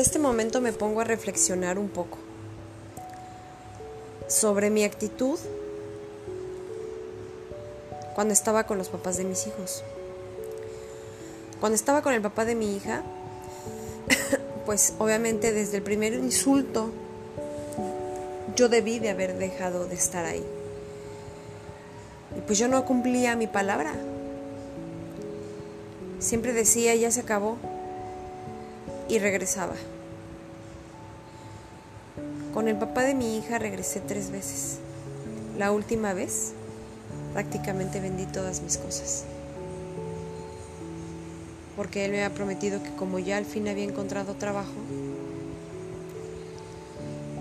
este momento me pongo a reflexionar un poco sobre mi actitud cuando estaba con los papás de mis hijos. Cuando estaba con el papá de mi hija, pues obviamente desde el primer insulto yo debí de haber dejado de estar ahí. Y pues yo no cumplía mi palabra. Siempre decía, ya se acabó. Y regresaba. Con el papá de mi hija regresé tres veces. La última vez prácticamente vendí todas mis cosas. Porque él me había prometido que como ya al fin había encontrado trabajo,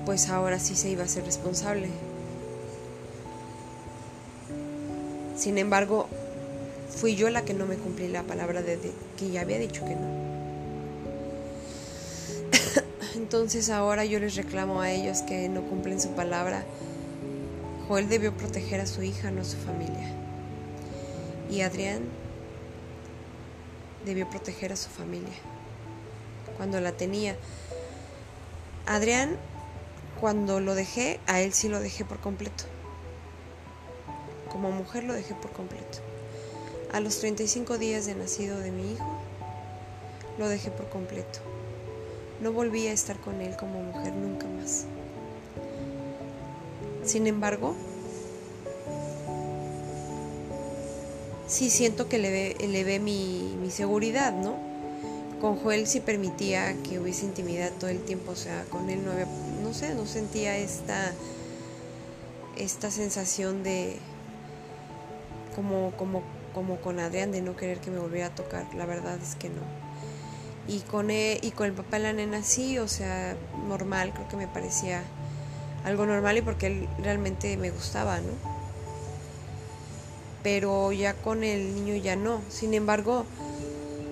pues ahora sí se iba a ser responsable. Sin embargo, fui yo la que no me cumplí la palabra de, que ya había dicho que no. Entonces ahora yo les reclamo a ellos que no cumplen su palabra. Joel debió proteger a su hija, no a su familia. Y Adrián debió proteger a su familia cuando la tenía. Adrián, cuando lo dejé, a él sí lo dejé por completo. Como mujer lo dejé por completo. A los 35 días de nacido de mi hijo, lo dejé por completo. No volví a estar con él como mujer nunca más. Sin embargo, sí siento que le ve, le ve mi, mi, seguridad, ¿no? Con Joel sí permitía que hubiese intimidad todo el tiempo, o sea, con él no había, no sé, no sentía esta, esta sensación de, como, como, como con Adrián, de no querer que me volviera a tocar, la verdad es que no. Y con, él, y con el papá de la nena sí, o sea, normal, creo que me parecía algo normal y porque él realmente me gustaba, ¿no? Pero ya con el niño ya no. Sin embargo,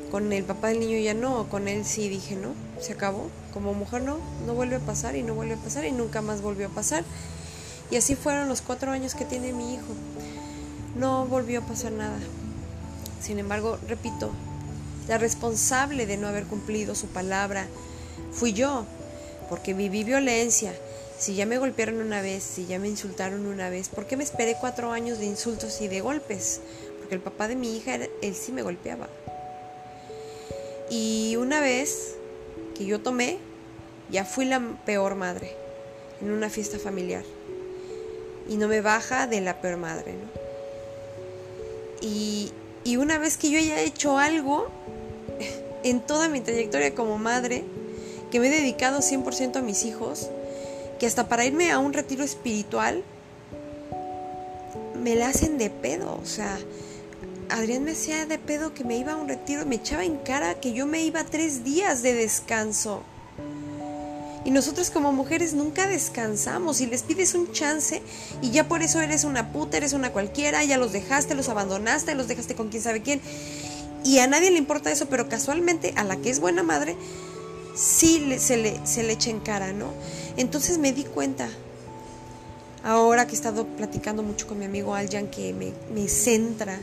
con el papá del niño ya no, con él sí dije, no, se acabó. Como mujer no, no vuelve a pasar y no vuelve a pasar y nunca más volvió a pasar. Y así fueron los cuatro años que tiene mi hijo. No volvió a pasar nada. Sin embargo, repito, la responsable de no haber cumplido su palabra fui yo, porque viví violencia. Si ya me golpearon una vez, si ya me insultaron una vez, ¿por qué me esperé cuatro años de insultos y de golpes? Porque el papá de mi hija, él sí me golpeaba. Y una vez que yo tomé, ya fui la peor madre en una fiesta familiar. Y no me baja de la peor madre, ¿no? Y, y una vez que yo haya hecho algo, en toda mi trayectoria como madre, que me he dedicado 100% a mis hijos, que hasta para irme a un retiro espiritual me la hacen de pedo, o sea, Adrián me hacía de pedo que me iba a un retiro, me echaba en cara que yo me iba tres días de descanso. Y nosotros como mujeres nunca descansamos y les pides un chance y ya por eso eres una puta, eres una cualquiera, ya los dejaste, los abandonaste, los dejaste con quién sabe quién. Y a nadie le importa eso, pero casualmente a la que es buena madre, sí se, le, se le echa en cara, ¿no? Entonces me di cuenta, ahora que he estado platicando mucho con mi amigo Aljan, que me, me centra,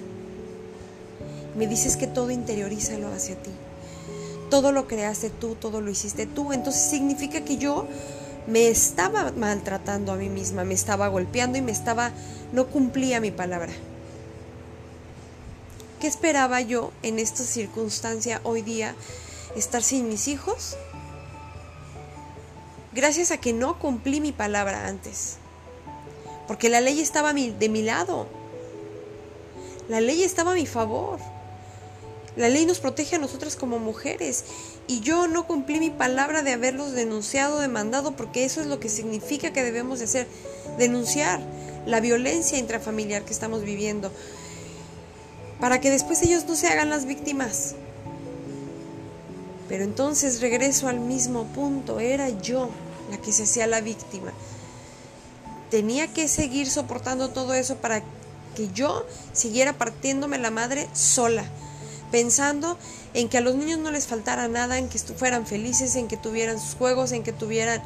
me dices que todo interiorízalo hacia ti. Todo lo creaste tú, todo lo hiciste tú. Entonces significa que yo me estaba maltratando a mí misma, me estaba golpeando y me estaba, no cumplía mi palabra. ¿Qué esperaba yo en esta circunstancia hoy día? ¿Estar sin mis hijos? Gracias a que no cumplí mi palabra antes. Porque la ley estaba de mi lado. La ley estaba a mi favor. La ley nos protege a nosotras como mujeres. Y yo no cumplí mi palabra de haberlos denunciado, demandado, porque eso es lo que significa que debemos de hacer. Denunciar la violencia intrafamiliar que estamos viviendo para que después ellos no se hagan las víctimas. Pero entonces regreso al mismo punto, era yo la que se hacía la víctima. Tenía que seguir soportando todo eso para que yo siguiera partiéndome la madre sola, pensando en que a los niños no les faltara nada, en que fueran felices, en que tuvieran sus juegos, en que tuvieran...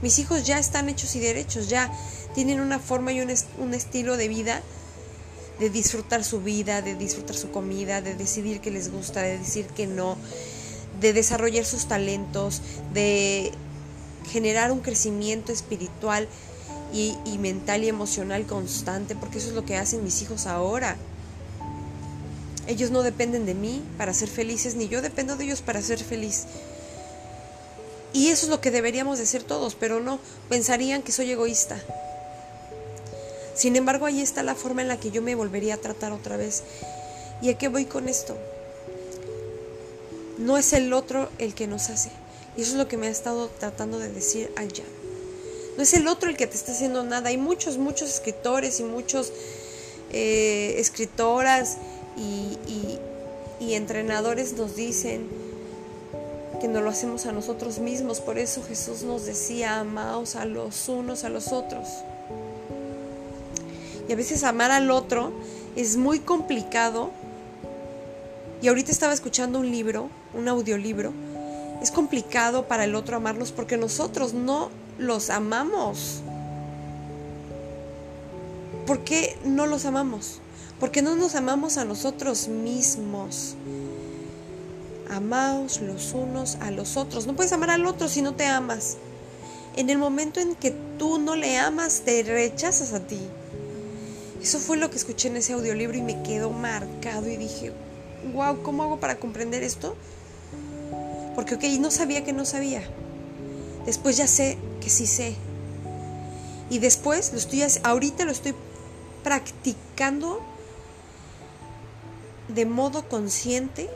Mis hijos ya están hechos y derechos, ya tienen una forma y un, un estilo de vida de disfrutar su vida, de disfrutar su comida, de decidir que les gusta, de decir que no, de desarrollar sus talentos, de generar un crecimiento espiritual y, mental y emocional constante, porque eso es lo que hacen mis hijos ahora. Ellos no dependen de mí para ser felices, ni yo dependo de ellos para ser feliz. Y eso es lo que deberíamos de ser todos, pero no, pensarían que soy egoísta. Sin embargo, ahí está la forma en la que yo me volvería a tratar otra vez. ¿Y a qué voy con esto? No es el otro el que nos hace. Y eso es lo que me ha estado tratando de decir allá. No es el otro el que te está haciendo nada. Hay muchos, muchos escritores y muchos eh, escritoras y, y entrenadores nos dicen que no lo hacemos a nosotros mismos. Por eso Jesús nos decía, amaos a los unos a los otros. Y a veces amar al otro es muy complicado. Y ahorita estaba escuchando un libro, un audiolibro. Es complicado para el otro amarlos porque nosotros no los amamos. ¿Por qué no los amamos? Porque no nos amamos a nosotros mismos. Amaos los unos a los otros. No puedes amar al otro si no te amas. En el momento en que tú no le amas, te rechazas a ti. Eso fue lo que escuché en ese audiolibro y me quedó marcado y dije, wow, ¿cómo hago para comprender esto? Porque, ok, no sabía que no sabía. Después ya sé que sí sé. Y después lo estoy, ahorita lo estoy practicando de modo consciente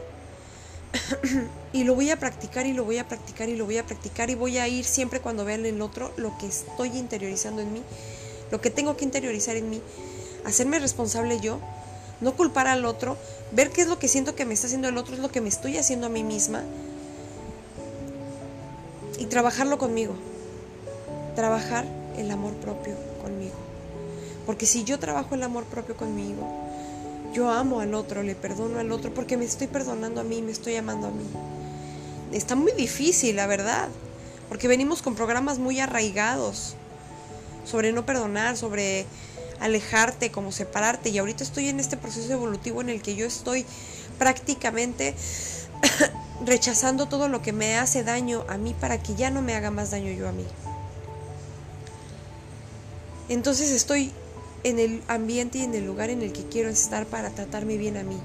y lo voy a practicar y lo voy a practicar y lo voy a practicar y voy a ir siempre cuando vean el otro lo que estoy interiorizando en mí, lo que tengo que interiorizar en mí, hacerme responsable yo, no culpar al otro, ver qué es lo que siento que me está haciendo el otro, es lo que me estoy haciendo a mí misma y trabajarlo conmigo, trabajar el amor propio conmigo. Porque si yo trabajo el amor propio conmigo, yo amo al otro, le perdono al otro porque me estoy perdonando a mí, me estoy amando a mí. Está muy difícil, la verdad, porque venimos con programas muy arraigados sobre no perdonar, sobre alejarte, como separarte. Y ahorita estoy en este proceso evolutivo en el que yo estoy prácticamente rechazando todo lo que me hace daño a mí para que ya no me haga más daño yo a mí. Entonces estoy en el ambiente y en el lugar en el que quiero estar para tratarme bien a mí.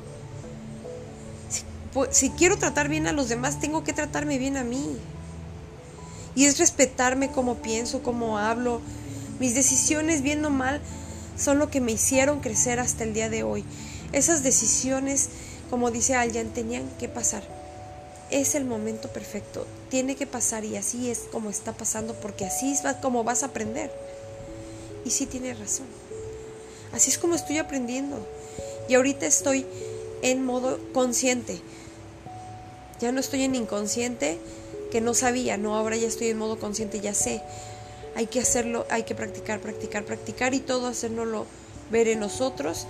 Si, quiero tratar bien a los demás, tengo que tratarme bien a mí. Y es respetarme como pienso, como hablo. Mis decisiones, bien o mal, son lo que me hicieron crecer hasta el día de hoy. Esas decisiones, como dice Aljan, tenían que pasar. Es el momento perfecto. Tiene que pasar y así es como está pasando porque así es como vas a aprender. Y sí tiene razón. Así es como estoy aprendiendo. Y ahorita estoy en modo consciente. Ya no estoy en inconsciente que no sabía, no, ahora ya estoy en modo consciente, ya sé. Hay que hacerlo, hay que practicar, practicar, practicar y todo hacérnoslo ver en nosotros.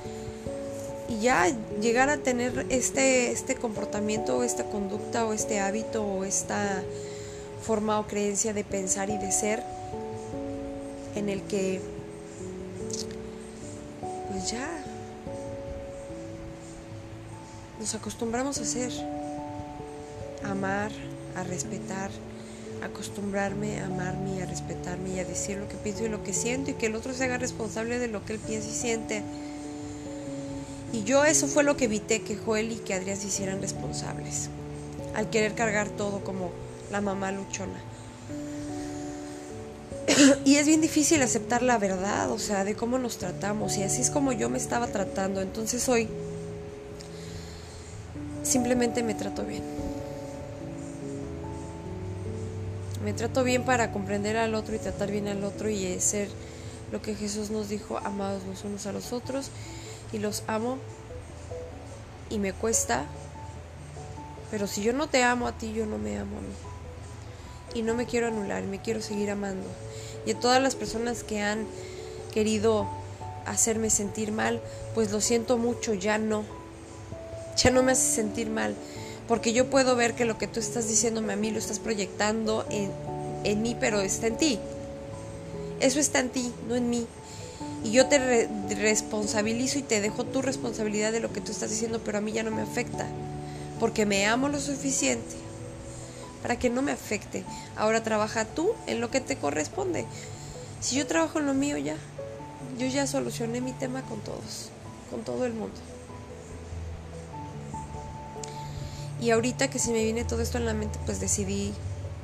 Y ya llegar a tener este, este comportamiento o esta conducta o este hábito o esta forma o creencia de pensar y de ser en el que pues ya nos acostumbramos a ser, a amar, a respetar, acostumbrarme a amarme y a respetarme y a decir lo que pienso y lo que siento y que el otro se haga responsable de lo que él piensa y siente. Y yo eso fue lo que evité que Joel y que Adrián se hicieran responsables, al querer cargar todo como la mamá luchona y es bien difícil aceptar la verdad, o sea, de cómo nos tratamos. Y así es como yo me estaba tratando. Entonces hoy simplemente me trato bien. Me trato bien para comprender al otro y tratar bien al otro y ser lo que Jesús nos dijo, amados los unos a los otros. Y los amo y me cuesta. Pero si yo no te amo a ti, yo no me amo a mí y no me quiero anular, me quiero seguir amando. Y a todas las personas que han querido hacerme sentir mal, pues lo siento mucho, ya no. Ya no me hace sentir mal, porque yo puedo ver que lo que tú estás diciéndome a mí lo estás proyectando en, en mí, pero está en ti. Eso está en ti, no en mí. Y yo te responsabilizo y te dejo tu responsabilidad de lo que tú estás diciendo, pero a mí ya no me afecta, porque me amo lo suficiente para que no me afecte. Ahora trabaja tú en lo que te corresponde. Si yo trabajo en lo mío ya, yo ya solucioné mi tema con todos, con todo el mundo. Y ahorita que se me viene todo esto en la mente, pues decidí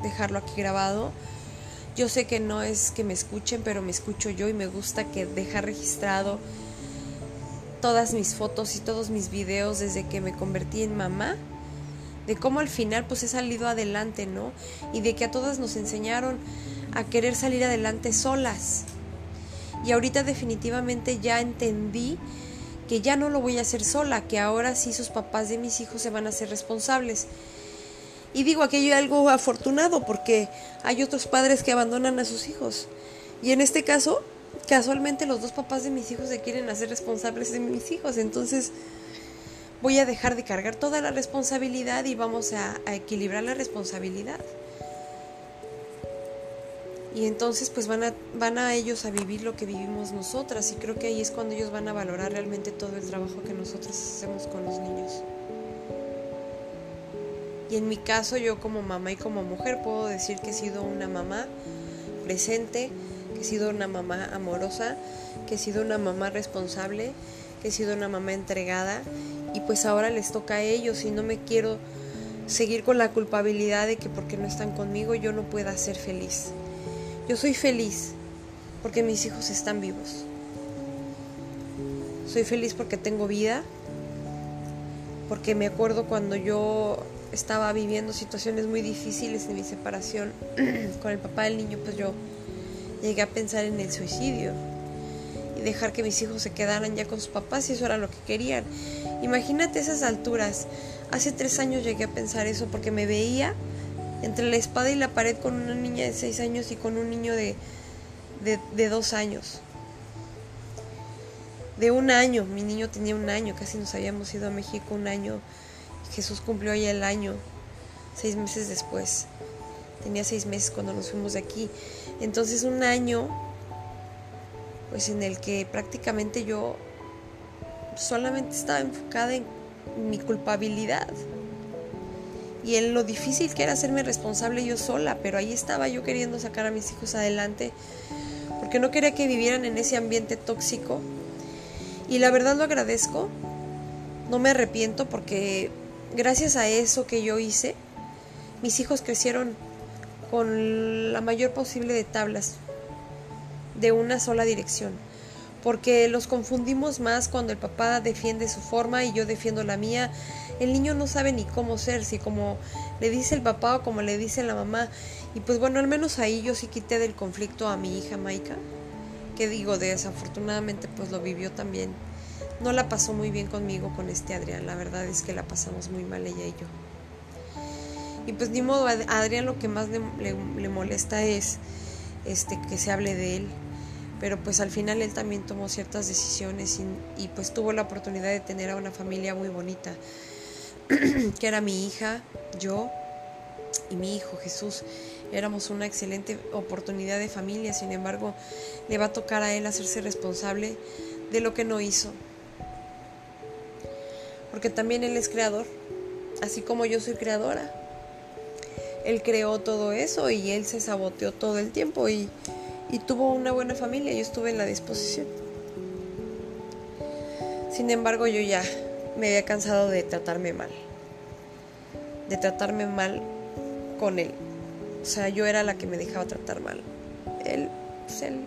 dejarlo aquí grabado. Yo sé que no es que me escuchen, pero me escucho yo y me gusta que deja registrado todas mis fotos y todos mis videos desde que me convertí en mamá, de cómo al final pues he salido adelante, ¿no? Y de que a todas nos enseñaron a querer salir adelante solas. Y ahorita definitivamente ya entendí que ya no lo voy a hacer sola, que ahora sí sus papás de mis hijos se van a ser responsables. Y digo aquello algo afortunado porque hay otros padres que abandonan a sus hijos. Y en este caso, casualmente los dos papás de mis hijos se quieren hacer responsables de mis hijos. Entonces voy a dejar de cargar toda la responsabilidad y vamos a equilibrar la responsabilidad y entonces pues van a, van a ellos a vivir lo que vivimos nosotras y creo que ahí es cuando ellos van a valorar realmente todo el trabajo que nosotros hacemos con los niños. Y en mi caso yo como mamá y como mujer puedo decir que he sido una mamá presente, que he sido una mamá amorosa, que he sido una mamá responsable, que he sido una mamá entregada y pues ahora les toca a ellos y no me quiero seguir con la culpabilidad de que porque no están conmigo yo no pueda ser feliz. Yo soy feliz porque mis hijos están vivos. Soy feliz porque tengo vida, porque me acuerdo cuando yo estaba viviendo situaciones muy difíciles en mi separación con el papá del niño, pues yo llegué a pensar en el suicidio y dejar que mis hijos se quedaran ya con sus papás y eso era lo que querían. Imagínate esas alturas. Hace tres años llegué a pensar eso porque me veía entre la espada y la pared con una niña de seis años y con un niño de, de, dos años. De un año, mi niño tenía un año, casi nos habíamos ido a México un año. Jesús cumplió ya el año, seis meses después. Tenía seis meses cuando nos fuimos de aquí. Entonces un año, pues en el que prácticamente yo solamente estaba enfocada en mi culpabilidad y en lo difícil que era hacerme responsable yo sola, pero ahí estaba yo queriendo sacar a mis hijos adelante porque no quería que vivieran en ese ambiente tóxico. Y la verdad lo agradezco, no me arrepiento porque gracias a eso que yo hice, mis hijos crecieron con la mayor posible de tablas, de una sola dirección porque los confundimos más cuando el papá defiende su forma y yo defiendo la mía. El niño no sabe ni cómo ser, si como le dice el papá o como le dice la mamá. Y pues bueno, al menos ahí yo sí quité del conflicto a mi hija Maika, que digo, desafortunadamente pues lo vivió también. No la pasó muy bien conmigo con este Adrián, la verdad es que la pasamos muy mal ella y yo. Y pues ni modo, a Adrián lo que más le, le molesta es este que se hable de él, pero pues al final él también tomó ciertas decisiones y, pues tuvo la oportunidad de tener a una familia muy bonita, que era mi hija, yo y mi hijo Jesús. Éramos una excelente oportunidad de familia, sin embargo, le va a tocar a él hacerse responsable de lo que no hizo. Porque también él es creador, así como yo soy creadora. Él creó todo eso y él se saboteó todo el tiempo y y tuvo una buena familia, yo estuve en la disposición. Sin embargo, yo ya me había cansado de tratarme mal, de tratarme mal con él. O sea, yo era la que me dejaba tratar mal. Él, pues él,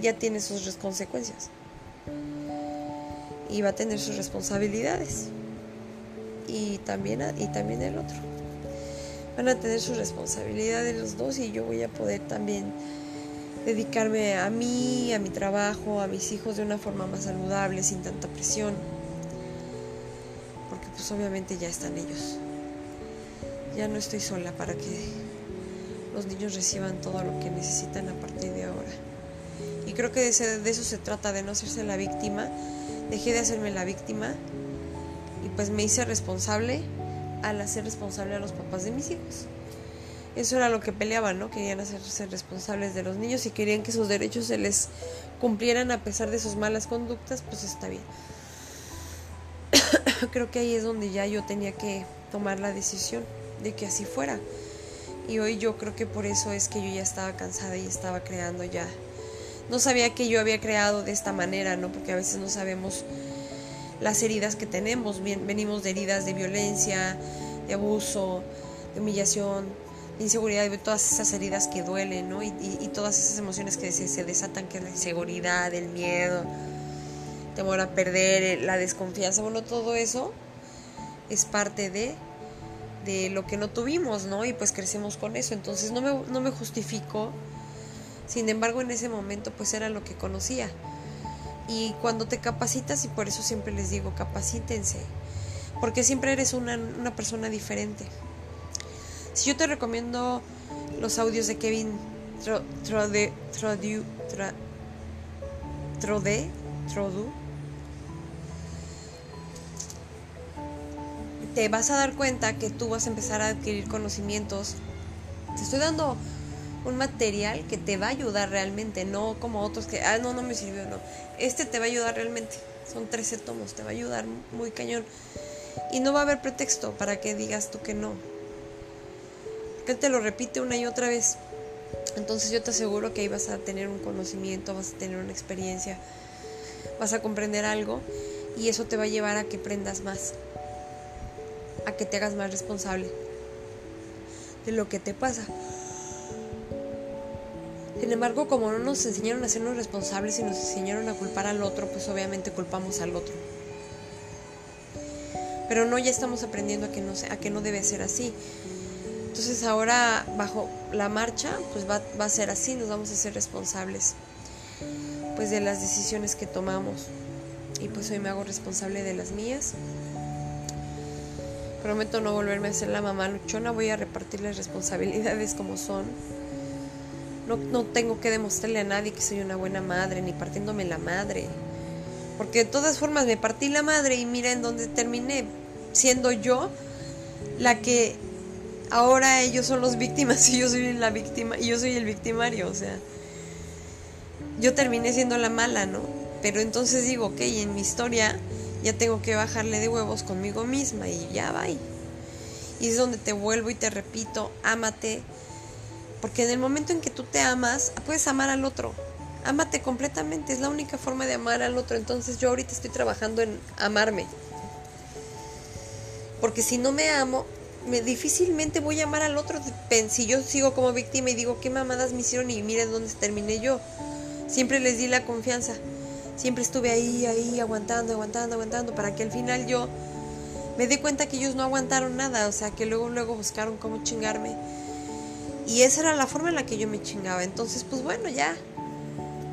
ya tiene sus consecuencias. Y va a tener sus responsabilidades. Y también, y también el otro. Van a tener sus responsabilidades los dos y yo voy a poder también dedicarme a mí, a mi trabajo, a mis hijos de una forma más saludable, sin tanta presión. Pues obviamente ya están ellos. Ya no estoy sola para que los niños reciban todo lo que necesitan a partir de ahora. Y creo que de, eso se trata, de no hacerse la víctima. Dejé de hacerme la víctima y pues me hice responsable al hacer responsable a los papás de mis hijos eso era lo que peleaban, ¿no? Querían hacerse responsables de los niños y querían que sus derechos se les cumplieran a pesar de sus malas conductas, pues está bien. Creo que ahí es donde ya yo tenía que tomar la decisión de que así fuera. Y hoy yo creo que por eso es que yo ya estaba cansada y estaba creando ya. No sabía que yo había creado de esta manera, ¿no? Porque a veces no sabemos las heridas que tenemos. venimos de heridas de violencia, de abuso, de humillación, de inseguridad, de todas esas heridas que duelen, ¿no? Y, todas esas emociones que se, desatan, que es la inseguridad, el miedo, temor a perder, la desconfianza, bueno, todo eso es parte de, de lo que no tuvimos, ¿no? Y pues crecemos con eso, entonces no me, no me justifico, sin embargo en ese momento pues era lo que conocía. Y cuando te capacitas, y por eso siempre les digo, capacítense, porque siempre eres una, una persona diferente. Si yo te recomiendo los audios de Kevin Trode, Trodu, Trode, Trodu, te vas a dar cuenta que tú vas a empezar a adquirir conocimientos. Te estoy dando un material que te va a ayudar realmente, no como otros que, ah, no, no me sirvió, no. Este te va a ayudar realmente. Son 13 tomos, te va a ayudar muy cañón. Y no va a haber pretexto para que digas tú que no. Que él te lo repite una y otra vez. Entonces yo te aseguro que ahí vas a tener un conocimiento, vas a tener una experiencia, vas a comprender algo y eso te va a llevar a que aprendas más, a que te hagas más responsable de lo que te pasa. Sin embargo, como no nos enseñaron a sernos responsables y nos enseñaron a culpar al otro, pues obviamente culpamos al otro. Pero no, ya estamos aprendiendo a que no, a que no debe ser así. Entonces ahora bajo la marcha, pues va, va a ser así, nos vamos a ser responsables pues de las decisiones que tomamos. Y pues hoy me hago responsable de las mías. Prometo no volverme a ser la mamá luchona, voy a repartir las responsabilidades como son no, tengo que demostrarle a nadie que soy una buena madre, ni partiéndome la madre. Porque de todas formas me partí la madre y mira en dónde terminé, siendo yo la que ahora ellos son los víctimas y yo soy la víctima y yo soy el victimario, o sea, yo terminé siendo la mala, ¿no? Pero entonces digo, ok, en mi historia ya tengo que bajarle de huevos conmigo misma y ya va. Y es donde te vuelvo y te repito, ámate, porque en el momento en que tú te amas, puedes amar al otro. Ámate completamente, es la única forma de amar al otro. Entonces yo ahorita estoy trabajando en amarme. Porque si no me amo, me difícilmente voy a amar al otro. Si yo sigo como víctima y digo, ¿qué mamadas me hicieron? Y miren dónde terminé yo. Siempre les di la confianza. Siempre estuve ahí, ahí, aguantando, aguantando, aguantando, para que al final yo me di cuenta que ellos no aguantaron nada. O sea, que luego, luego buscaron cómo chingarme y esa era la forma en la que yo me chingaba. Entonces, pues bueno, ya.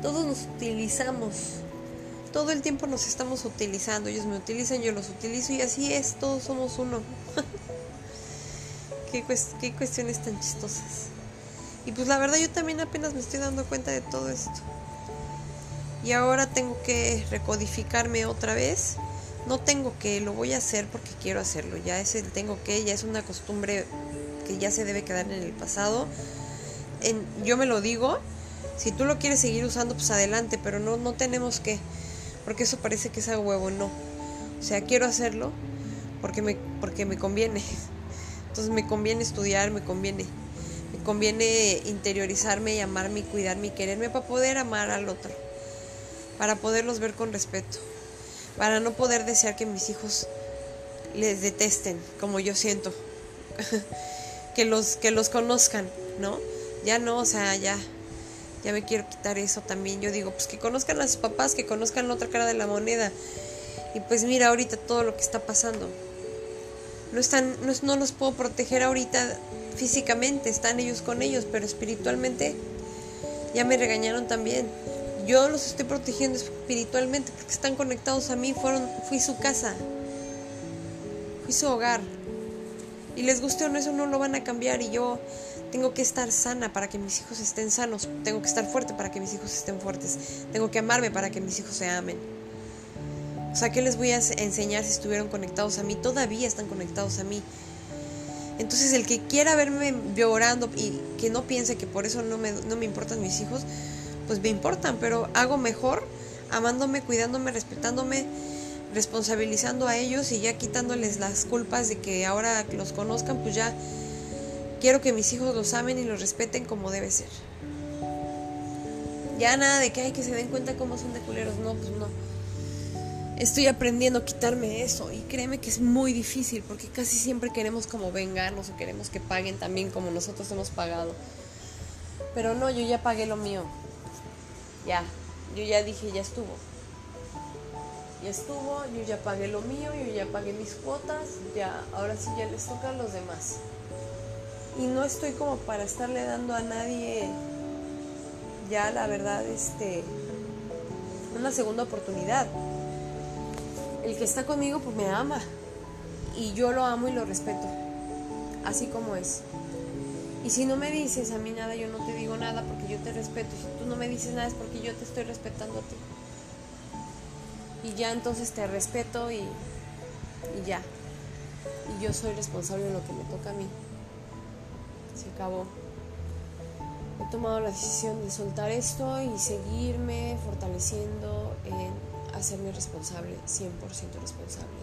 Todos nos utilizamos. Todo el tiempo nos estamos utilizando. Ellos me utilizan, yo los utilizo y así es. Todos somos uno. qué, qué cuestiones tan chistosas. Y pues la verdad yo también apenas me estoy dando cuenta de todo esto. Y ahora tengo que recodificarme otra vez. No tengo que, lo voy a hacer porque quiero hacerlo. Ya es el tengo que, ya es una costumbre que ya se debe quedar en el pasado. Yo me lo digo, si tú lo quieres seguir usando, pues adelante, pero no, no tenemos que, porque eso parece que es a huevo, no. O sea, quiero hacerlo porque me, porque me conviene. Entonces me conviene estudiar, me conviene. Me conviene interiorizarme y amarme cuidarme y quererme para poder amar al otro. Para poderlos ver con respeto. Para no poder desear que mis hijos les detesten como yo siento. que los, que los conozcan, ¿no? Ya no, o sea, ya, ya me quiero quitar eso también. Yo digo, pues que conozcan a sus papás, que conozcan la otra cara de la moneda. Y pues mira ahorita todo lo que está pasando. No están, no, no los puedo proteger ahorita físicamente, están ellos con ellos, pero espiritualmente ya me regañaron también. Yo los estoy protegiendo espiritualmente porque están conectados a mí, fueron, fui su casa, fui su hogar y les guste o no, eso no lo van a cambiar y yo tengo que estar sana para que mis hijos estén sanos, tengo que estar fuerte para que mis hijos estén fuertes, tengo que amarme para que mis hijos se amen. O sea, ¿qué les voy a enseñar si estuvieron conectados a mí? Todavía están conectados a mí. Entonces el que quiera verme llorando y que no piense que por eso no me, no me importan mis hijos, pues me importan, pero hago mejor amándome, cuidándome, respetándome, responsabilizando a ellos y ya quitándoles las culpas de que ahora que los conozcan, pues ya quiero que mis hijos los amen y los respeten como debe ser. Ya nada de que hay que se den cuenta cómo son de culeros, no, pues no. Estoy aprendiendo a quitarme eso y créeme que es muy difícil porque casi siempre queremos como vengarnos o queremos que paguen también como nosotros hemos pagado. Pero no, yo ya pagué lo mío. Ya, yo ya dije, ya estuvo ya estuvo, yo ya pagué lo mío, yo ya pagué mis cuotas, ya, ahora sí ya les toca a los demás. Y no estoy como para estarle dando a nadie ya la verdad este una segunda oportunidad. El que está conmigo pues me ama y yo lo amo y lo respeto, así como es. Y si no me dices a mí nada, yo no te digo nada porque yo te respeto. Si tú no me dices nada es porque yo te estoy respetando a ti y ya entonces te respeto y, y ya. Y yo soy responsable de lo que me toca a mí. Se acabó. He tomado la decisión de soltar esto y seguirme fortaleciendo en hacerme responsable, 100% responsable.